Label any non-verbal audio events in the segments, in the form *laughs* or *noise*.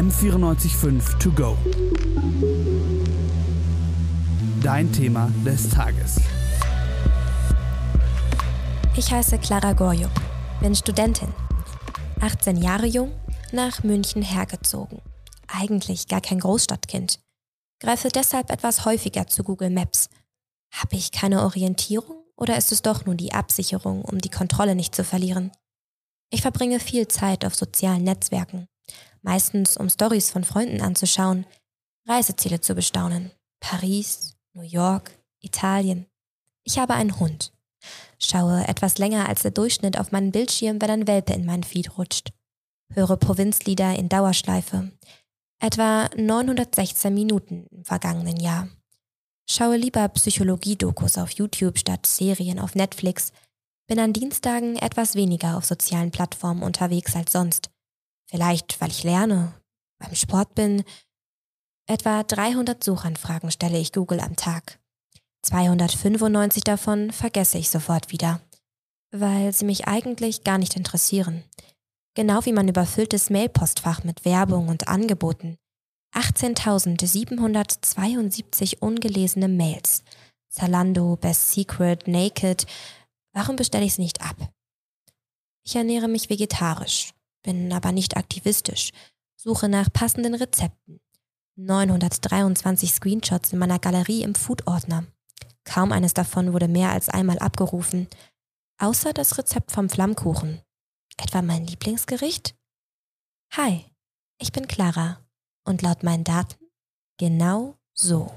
M945 To Go. Dein Thema des Tages. Ich heiße Clara Gorjup, bin Studentin. 18 Jahre jung, nach München hergezogen. Eigentlich gar kein Großstadtkind. Greife deshalb etwas häufiger zu Google Maps. Habe ich keine Orientierung oder ist es doch nur die Absicherung, um die Kontrolle nicht zu verlieren? Ich verbringe viel Zeit auf sozialen Netzwerken, meistens um Stories von Freunden anzuschauen, Reiseziele zu bestaunen. Paris, New York, Italien. Ich habe einen Hund. Schaue etwas länger als der Durchschnitt auf meinen Bildschirm, wenn ein Welpe in meinen Feed rutscht. Höre Provinzlieder in Dauerschleife. Etwa 916 Minuten im vergangenen Jahr. Schaue lieber Psychologie-Dokus auf YouTube statt Serien auf Netflix. Bin an Dienstagen etwas weniger auf sozialen Plattformen unterwegs als sonst. Vielleicht, weil ich lerne, beim Sport bin. Etwa 300 Suchanfragen stelle ich Google am Tag. 295 davon vergesse ich sofort wieder, weil sie mich eigentlich gar nicht interessieren. Genau wie mein überfülltes Mailpostfach mit Werbung und Angeboten. 18.772 ungelesene Mails. Zalando, Best Secret, Naked. Warum bestelle ich es nicht ab? Ich ernähre mich vegetarisch, bin aber nicht aktivistisch, suche nach passenden Rezepten. 923 Screenshots in meiner Galerie im Food-Ordner. Kaum eines davon wurde mehr als einmal abgerufen, außer das Rezept vom Flammkuchen. Etwa mein Lieblingsgericht? Hi, ich bin Clara und laut meinen Daten genau so.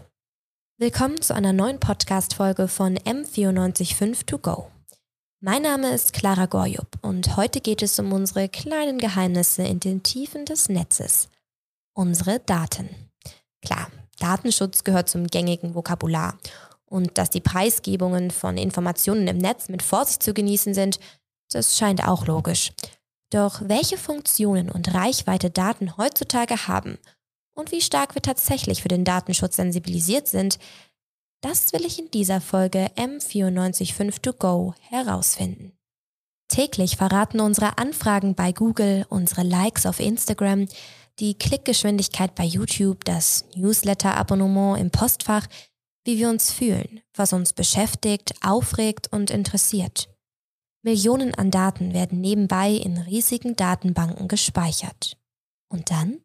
Willkommen zu einer neuen Podcast-Folge von M945 To Go. Mein Name ist Clara Gorjup und heute geht es um unsere kleinen Geheimnisse in den Tiefen des Netzes. Unsere Daten. Klar, Datenschutz gehört zum gängigen Vokabular und dass die Preisgebungen von Informationen im Netz mit Vorsicht zu genießen sind, das scheint auch logisch. Doch welche Funktionen und Reichweite Daten heutzutage haben und wie stark wir tatsächlich für den Datenschutz sensibilisiert sind, das will ich in dieser Folge M945 To Go herausfinden. Täglich verraten unsere Anfragen bei Google, unsere Likes auf Instagram, die Klickgeschwindigkeit bei YouTube, das Newsletter-Abonnement im Postfach, wie wir uns fühlen, was uns beschäftigt, aufregt und interessiert. Millionen an Daten werden nebenbei in riesigen Datenbanken gespeichert. Und dann?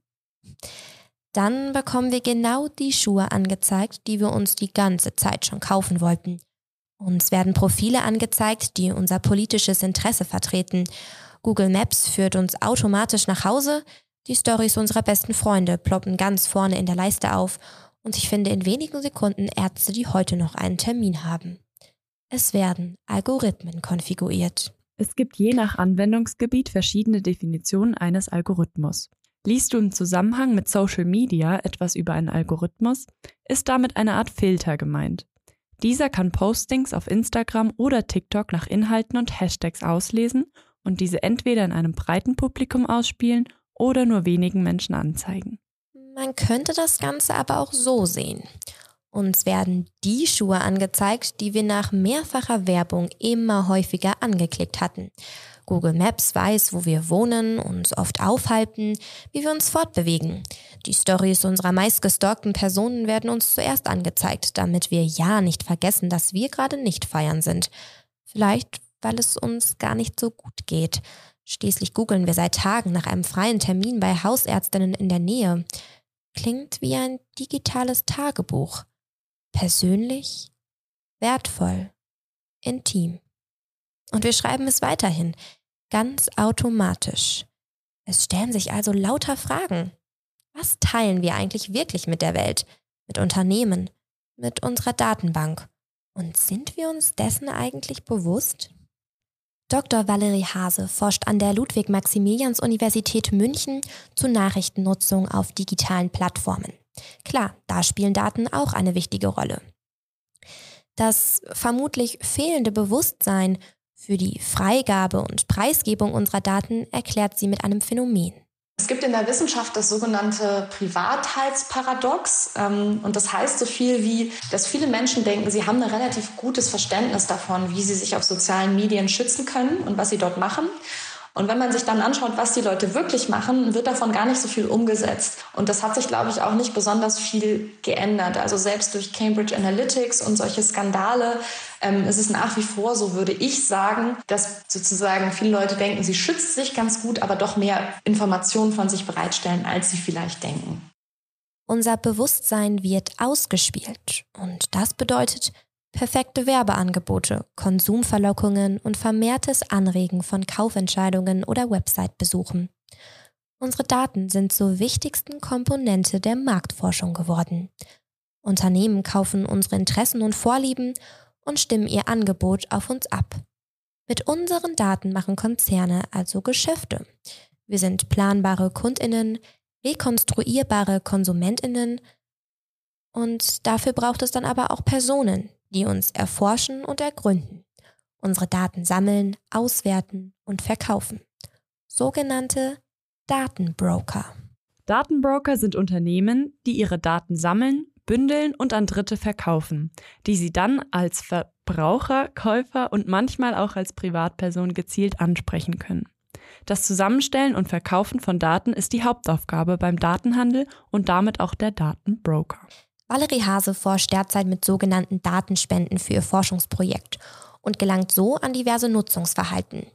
Dann bekommen wir genau die Schuhe angezeigt, die wir uns die ganze Zeit schon kaufen wollten. Uns werden Profile angezeigt, die unser politisches Interesse vertreten. Google Maps führt uns automatisch nach Hause. Die Stories unserer besten Freunde ploppen ganz vorne in der Leiste auf und ich finde in wenigen Sekunden Ärzte, die heute noch einen Termin haben. Es werden Algorithmen konfiguriert. Es gibt je nach Anwendungsgebiet verschiedene Definitionen eines Algorithmus. Liest du im Zusammenhang mit Social Media etwas über einen Algorithmus, ist damit eine Art Filter gemeint. Dieser kann Postings auf Instagram oder TikTok nach Inhalten und Hashtags auslesen und diese entweder in einem breiten Publikum ausspielen oder nur wenigen Menschen anzeigen. Man könnte das Ganze aber auch so sehen. Uns werden die Schuhe angezeigt, die wir nach mehrfacher Werbung immer häufiger angeklickt hatten. Google Maps weiß, wo wir wohnen, uns oft aufhalten, wie wir uns fortbewegen. Die Stories unserer meistgestalkten Personen werden uns zuerst angezeigt, damit wir ja nicht vergessen, dass wir gerade nicht feiern sind. Vielleicht, weil es uns gar nicht so gut geht. Schließlich googeln wir seit Tagen nach einem freien Termin bei Hausärztinnen in der Nähe klingt wie ein digitales Tagebuch. Persönlich, wertvoll, intim. Und wir schreiben es weiterhin, ganz automatisch. Es stellen sich also lauter Fragen. Was teilen wir eigentlich wirklich mit der Welt, mit Unternehmen, mit unserer Datenbank? Und sind wir uns dessen eigentlich bewusst? Dr. Valerie Hase forscht an der Ludwig-Maximilians-Universität München zur Nachrichtennutzung auf digitalen Plattformen. Klar, da spielen Daten auch eine wichtige Rolle. Das vermutlich fehlende Bewusstsein für die Freigabe und Preisgebung unserer Daten erklärt sie mit einem Phänomen. Es gibt in der Wissenschaft das sogenannte Privatheitsparadox. Ähm, und das heißt so viel wie, dass viele Menschen denken, sie haben ein relativ gutes Verständnis davon, wie sie sich auf sozialen Medien schützen können und was sie dort machen. Und wenn man sich dann anschaut, was die Leute wirklich machen, wird davon gar nicht so viel umgesetzt. Und das hat sich, glaube ich, auch nicht besonders viel geändert. Also selbst durch Cambridge Analytics und solche Skandale ähm, ist es nach wie vor, so würde ich sagen, dass sozusagen viele Leute denken, sie schützt sich ganz gut, aber doch mehr Informationen von sich bereitstellen, als sie vielleicht denken. Unser Bewusstsein wird ausgespielt und das bedeutet, Perfekte Werbeangebote, Konsumverlockungen und vermehrtes Anregen von Kaufentscheidungen oder Website-Besuchen. Unsere Daten sind zur wichtigsten Komponente der Marktforschung geworden. Unternehmen kaufen unsere Interessen und Vorlieben und stimmen ihr Angebot auf uns ab. Mit unseren Daten machen Konzerne also Geschäfte. Wir sind planbare Kundinnen, rekonstruierbare Konsumentinnen und dafür braucht es dann aber auch Personen, die uns erforschen und ergründen, unsere Daten sammeln, auswerten und verkaufen. Sogenannte Datenbroker. Datenbroker sind Unternehmen, die ihre Daten sammeln, bündeln und an Dritte verkaufen, die sie dann als Verbraucher, Käufer und manchmal auch als Privatperson gezielt ansprechen können. Das Zusammenstellen und Verkaufen von Daten ist die Hauptaufgabe beim Datenhandel und damit auch der Datenbroker. Valerie Hase forscht derzeit mit sogenannten Datenspenden für ihr Forschungsprojekt und gelangt so an diverse Nutzungsverhalten.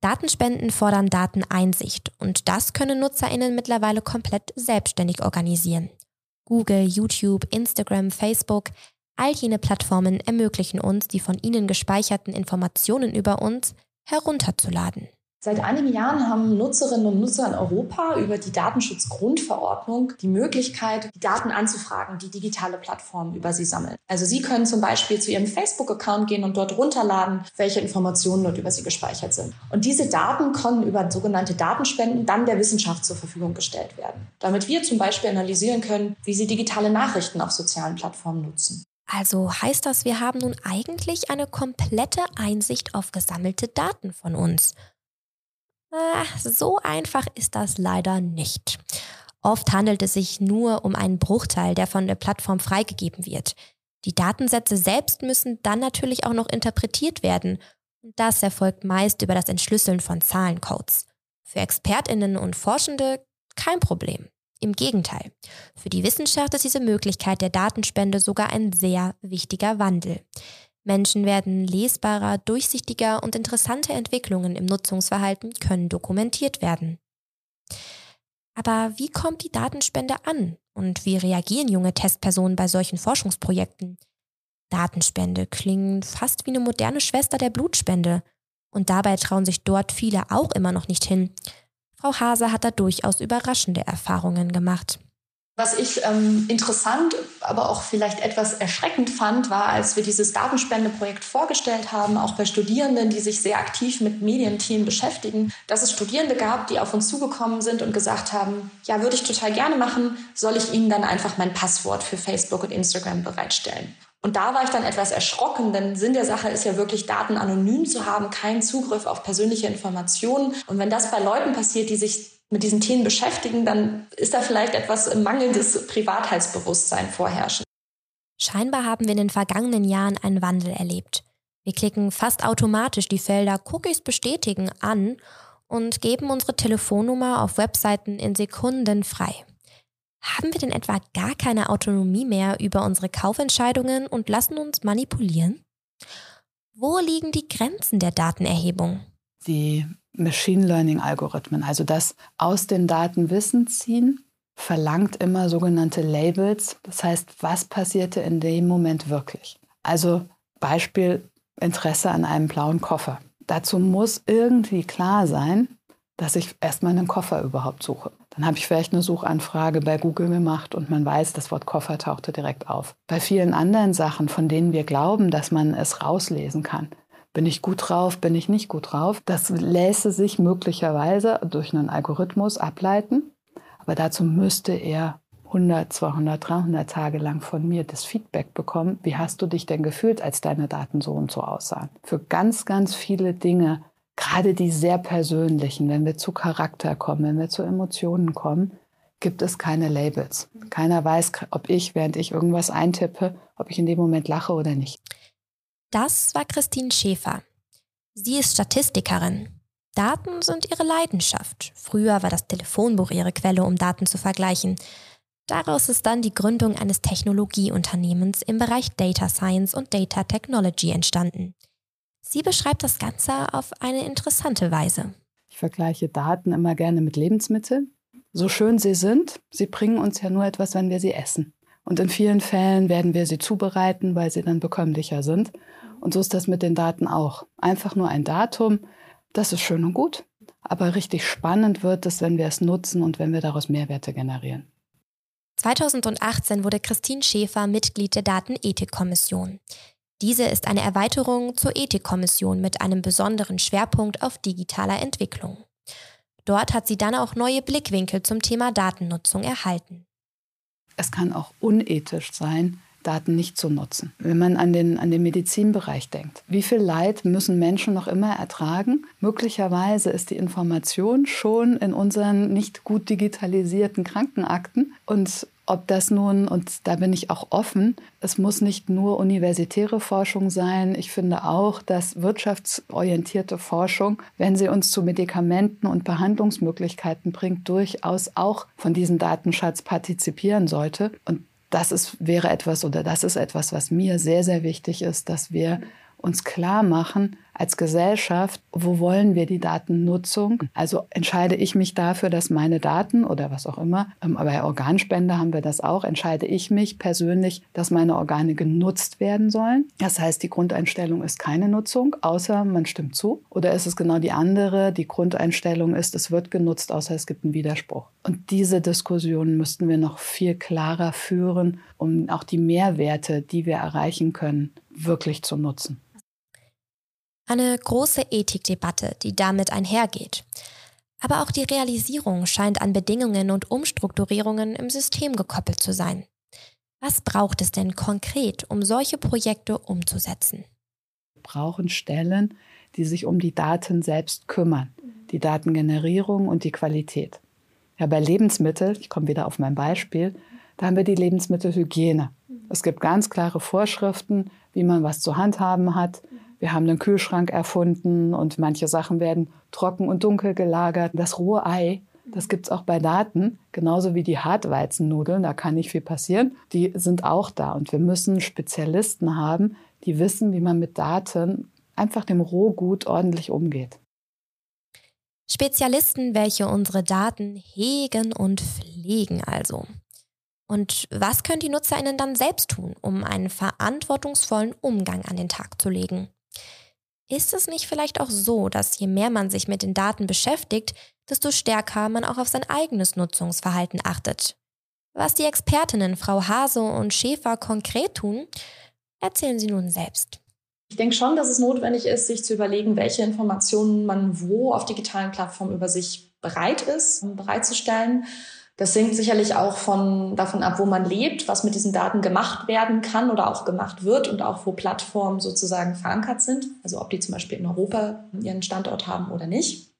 Datenspenden fordern Dateneinsicht und das können Nutzerinnen mittlerweile komplett selbstständig organisieren. Google, YouTube, Instagram, Facebook, all jene Plattformen ermöglichen uns, die von ihnen gespeicherten Informationen über uns herunterzuladen. Seit einigen Jahren haben Nutzerinnen und Nutzer in Europa über die Datenschutzgrundverordnung die Möglichkeit, die Daten anzufragen, die digitale Plattformen über sie sammeln. Also Sie können zum Beispiel zu Ihrem Facebook-Account gehen und dort runterladen, welche Informationen dort über Sie gespeichert sind. Und diese Daten können über sogenannte Datenspenden dann der Wissenschaft zur Verfügung gestellt werden, damit wir zum Beispiel analysieren können, wie Sie digitale Nachrichten auf sozialen Plattformen nutzen. Also heißt das, wir haben nun eigentlich eine komplette Einsicht auf gesammelte Daten von uns. So einfach ist das leider nicht. Oft handelt es sich nur um einen Bruchteil, der von der Plattform freigegeben wird. Die Datensätze selbst müssen dann natürlich auch noch interpretiert werden. Und das erfolgt meist über das Entschlüsseln von Zahlencodes. Für Expertinnen und Forschende kein Problem. Im Gegenteil, für die Wissenschaft ist diese Möglichkeit der Datenspende sogar ein sehr wichtiger Wandel. Menschen werden lesbarer, durchsichtiger und interessante Entwicklungen im Nutzungsverhalten können dokumentiert werden. Aber wie kommt die Datenspende an und wie reagieren junge Testpersonen bei solchen Forschungsprojekten? Datenspende klingen fast wie eine moderne Schwester der Blutspende und dabei trauen sich dort viele auch immer noch nicht hin. Frau Hase hat da durchaus überraschende Erfahrungen gemacht. Was ich ähm, interessant, aber auch vielleicht etwas erschreckend fand, war, als wir dieses Datenspendeprojekt vorgestellt haben, auch bei Studierenden, die sich sehr aktiv mit Medienthemen beschäftigen, dass es Studierende gab, die auf uns zugekommen sind und gesagt haben, ja, würde ich total gerne machen, soll ich Ihnen dann einfach mein Passwort für Facebook und Instagram bereitstellen? Und da war ich dann etwas erschrocken, denn Sinn der Sache ist ja wirklich, Daten anonym zu haben, keinen Zugriff auf persönliche Informationen. Und wenn das bei Leuten passiert, die sich mit diesen Themen beschäftigen, dann ist da vielleicht etwas mangelndes Privatheitsbewusstsein vorherrschen. Scheinbar haben wir in den vergangenen Jahren einen Wandel erlebt. Wir klicken fast automatisch die Felder Cookies bestätigen an und geben unsere Telefonnummer auf Webseiten in Sekunden frei. Haben wir denn etwa gar keine Autonomie mehr über unsere Kaufentscheidungen und lassen uns manipulieren? Wo liegen die Grenzen der Datenerhebung? Die Machine Learning-Algorithmen, also das aus den Daten Wissen ziehen, verlangt immer sogenannte Labels. Das heißt, was passierte in dem Moment wirklich? Also Beispiel Interesse an einem blauen Koffer. Dazu muss irgendwie klar sein, dass ich erstmal einen Koffer überhaupt suche. Dann habe ich vielleicht eine Suchanfrage bei Google gemacht und man weiß, das Wort Koffer tauchte direkt auf. Bei vielen anderen Sachen, von denen wir glauben, dass man es rauslesen kann, bin ich gut drauf, bin ich nicht gut drauf? Das lässe sich möglicherweise durch einen Algorithmus ableiten. Aber dazu müsste er 100, 200, 300 Tage lang von mir das Feedback bekommen. Wie hast du dich denn gefühlt, als deine Daten so und so aussahen? Für ganz, ganz viele Dinge, gerade die sehr persönlichen, wenn wir zu Charakter kommen, wenn wir zu Emotionen kommen, gibt es keine Labels. Keiner weiß, ob ich, während ich irgendwas eintippe, ob ich in dem Moment lache oder nicht. Das war Christine Schäfer. Sie ist Statistikerin. Daten sind ihre Leidenschaft. Früher war das Telefonbuch ihre Quelle, um Daten zu vergleichen. Daraus ist dann die Gründung eines Technologieunternehmens im Bereich Data Science und Data Technology entstanden. Sie beschreibt das Ganze auf eine interessante Weise. Ich vergleiche Daten immer gerne mit Lebensmitteln. So schön sie sind, sie bringen uns ja nur etwas, wenn wir sie essen. Und in vielen Fällen werden wir sie zubereiten, weil sie dann bekömmlicher sind. Und so ist das mit den Daten auch. Einfach nur ein Datum, das ist schön und gut. Aber richtig spannend wird es, wenn wir es nutzen und wenn wir daraus Mehrwerte generieren. 2018 wurde Christine Schäfer Mitglied der Datenethikkommission. Diese ist eine Erweiterung zur Ethikkommission mit einem besonderen Schwerpunkt auf digitaler Entwicklung. Dort hat sie dann auch neue Blickwinkel zum Thema Datennutzung erhalten. Es kann auch unethisch sein, Daten nicht zu nutzen. Wenn man an den, an den Medizinbereich denkt, wie viel Leid müssen Menschen noch immer ertragen? Möglicherweise ist die Information schon in unseren nicht gut digitalisierten Krankenakten und ob das nun, und da bin ich auch offen, es muss nicht nur universitäre Forschung sein. Ich finde auch, dass wirtschaftsorientierte Forschung, wenn sie uns zu Medikamenten und Behandlungsmöglichkeiten bringt, durchaus auch von diesem Datenschatz partizipieren sollte. Und das ist, wäre etwas oder das ist etwas, was mir sehr, sehr wichtig ist, dass wir uns klar machen, als Gesellschaft, wo wollen wir die Datennutzung? Also entscheide ich mich dafür, dass meine Daten oder was auch immer, ähm, bei Organspende haben wir das auch, entscheide ich mich persönlich, dass meine Organe genutzt werden sollen. Das heißt, die Grundeinstellung ist keine Nutzung, außer man stimmt zu. Oder ist es genau die andere? Die Grundeinstellung ist, es wird genutzt, außer es gibt einen Widerspruch. Und diese Diskussion müssten wir noch viel klarer führen, um auch die Mehrwerte, die wir erreichen können, wirklich zu nutzen. Eine große Ethikdebatte, die damit einhergeht. Aber auch die Realisierung scheint an Bedingungen und Umstrukturierungen im System gekoppelt zu sein. Was braucht es denn konkret, um solche Projekte umzusetzen? Wir brauchen Stellen, die sich um die Daten selbst kümmern, die Datengenerierung und die Qualität. Ja, bei Lebensmitteln, ich komme wieder auf mein Beispiel, da haben wir die Lebensmittelhygiene. Es gibt ganz klare Vorschriften, wie man was zu handhaben hat. Wir haben einen Kühlschrank erfunden und manche Sachen werden trocken und dunkel gelagert. Das rohe Ei, das gibt es auch bei Daten, genauso wie die Hartweizennudeln, da kann nicht viel passieren. Die sind auch da und wir müssen Spezialisten haben, die wissen, wie man mit Daten einfach dem Rohgut ordentlich umgeht. Spezialisten, welche unsere Daten hegen und pflegen also. Und was können die NutzerInnen dann selbst tun, um einen verantwortungsvollen Umgang an den Tag zu legen? Ist es nicht vielleicht auch so, dass je mehr man sich mit den Daten beschäftigt, desto stärker man auch auf sein eigenes Nutzungsverhalten achtet? Was die Expertinnen Frau Hase und Schäfer konkret tun, erzählen sie nun selbst. Ich denke schon, dass es notwendig ist, sich zu überlegen, welche Informationen man wo auf digitalen Plattformen über sich bereit ist, bereitzustellen das hängt sicherlich auch von, davon ab, wo man lebt, was mit diesen Daten gemacht werden kann oder auch gemacht wird und auch wo Plattformen sozusagen verankert sind. Also ob die zum Beispiel in Europa ihren Standort haben oder nicht.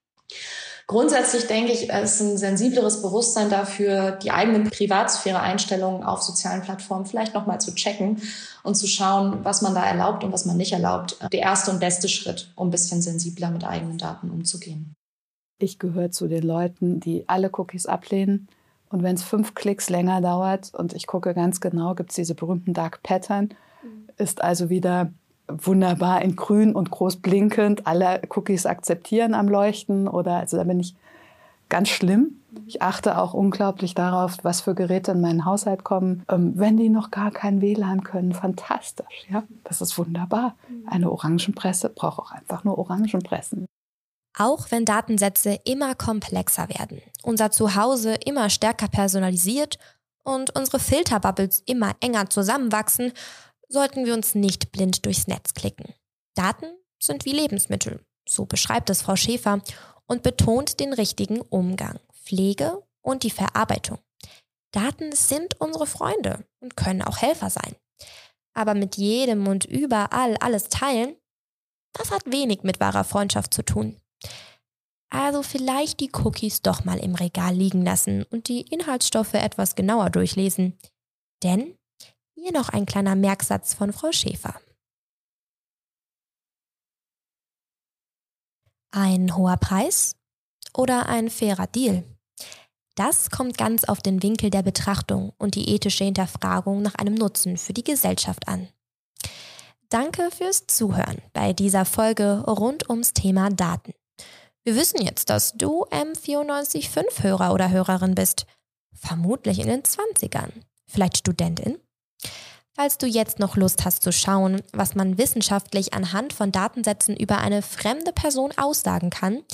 Grundsätzlich denke ich, es ist ein sensibleres Bewusstsein dafür, die eigenen Privatsphäre-Einstellungen auf sozialen Plattformen vielleicht nochmal zu checken und zu schauen, was man da erlaubt und was man nicht erlaubt. Der erste und beste Schritt, um ein bisschen sensibler mit eigenen Daten umzugehen. Ich gehöre zu den Leuten, die alle Cookies ablehnen und wenn es fünf Klicks länger dauert und ich gucke ganz genau, gibt es diese berühmten Dark Pattern, mhm. ist also wieder wunderbar in grün und groß blinkend, alle Cookies akzeptieren am Leuchten oder also da bin ich ganz schlimm. Mhm. Ich achte auch unglaublich darauf, was für Geräte in meinen Haushalt kommen. Ähm, wenn die noch gar kein WLAN können, fantastisch. Ja, das ist wunderbar. Mhm. Eine Orangenpresse braucht auch einfach nur Orangenpressen. Auch wenn Datensätze immer komplexer werden, unser Zuhause immer stärker personalisiert und unsere Filterbubbles immer enger zusammenwachsen, sollten wir uns nicht blind durchs Netz klicken. Daten sind wie Lebensmittel, so beschreibt es Frau Schäfer und betont den richtigen Umgang, Pflege und die Verarbeitung. Daten sind unsere Freunde und können auch Helfer sein. Aber mit jedem und überall alles teilen, das hat wenig mit wahrer Freundschaft zu tun. Also vielleicht die Cookies doch mal im Regal liegen lassen und die Inhaltsstoffe etwas genauer durchlesen. Denn hier noch ein kleiner Merksatz von Frau Schäfer. Ein hoher Preis oder ein fairer Deal? Das kommt ganz auf den Winkel der Betrachtung und die ethische Hinterfragung nach einem Nutzen für die Gesellschaft an. Danke fürs Zuhören bei dieser Folge rund ums Thema Daten. Wir wissen jetzt, dass du M945-Hörer oder Hörerin bist. Vermutlich in den 20ern. Vielleicht Studentin? Falls du jetzt noch Lust hast zu schauen, was man wissenschaftlich anhand von Datensätzen über eine fremde Person aussagen kann,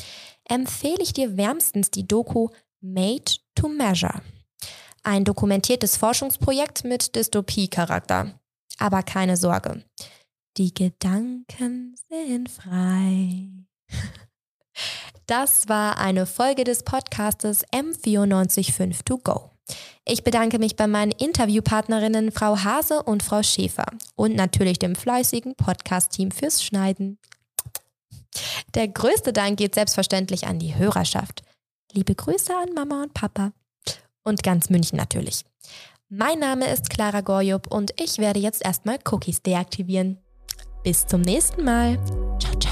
empfehle ich dir wärmstens die Doku Made to Measure. Ein dokumentiertes Forschungsprojekt mit Dystopie-Charakter. Aber keine Sorge. Die Gedanken sind frei. *laughs* Das war eine Folge des Podcastes M945 to go. Ich bedanke mich bei meinen Interviewpartnerinnen Frau Hase und Frau Schäfer und natürlich dem fleißigen Podcast-Team fürs Schneiden. Der größte Dank geht selbstverständlich an die Hörerschaft. Liebe Grüße an Mama und Papa. Und ganz München natürlich. Mein Name ist Clara Gorjup und ich werde jetzt erstmal Cookies deaktivieren. Bis zum nächsten Mal. Ciao, ciao.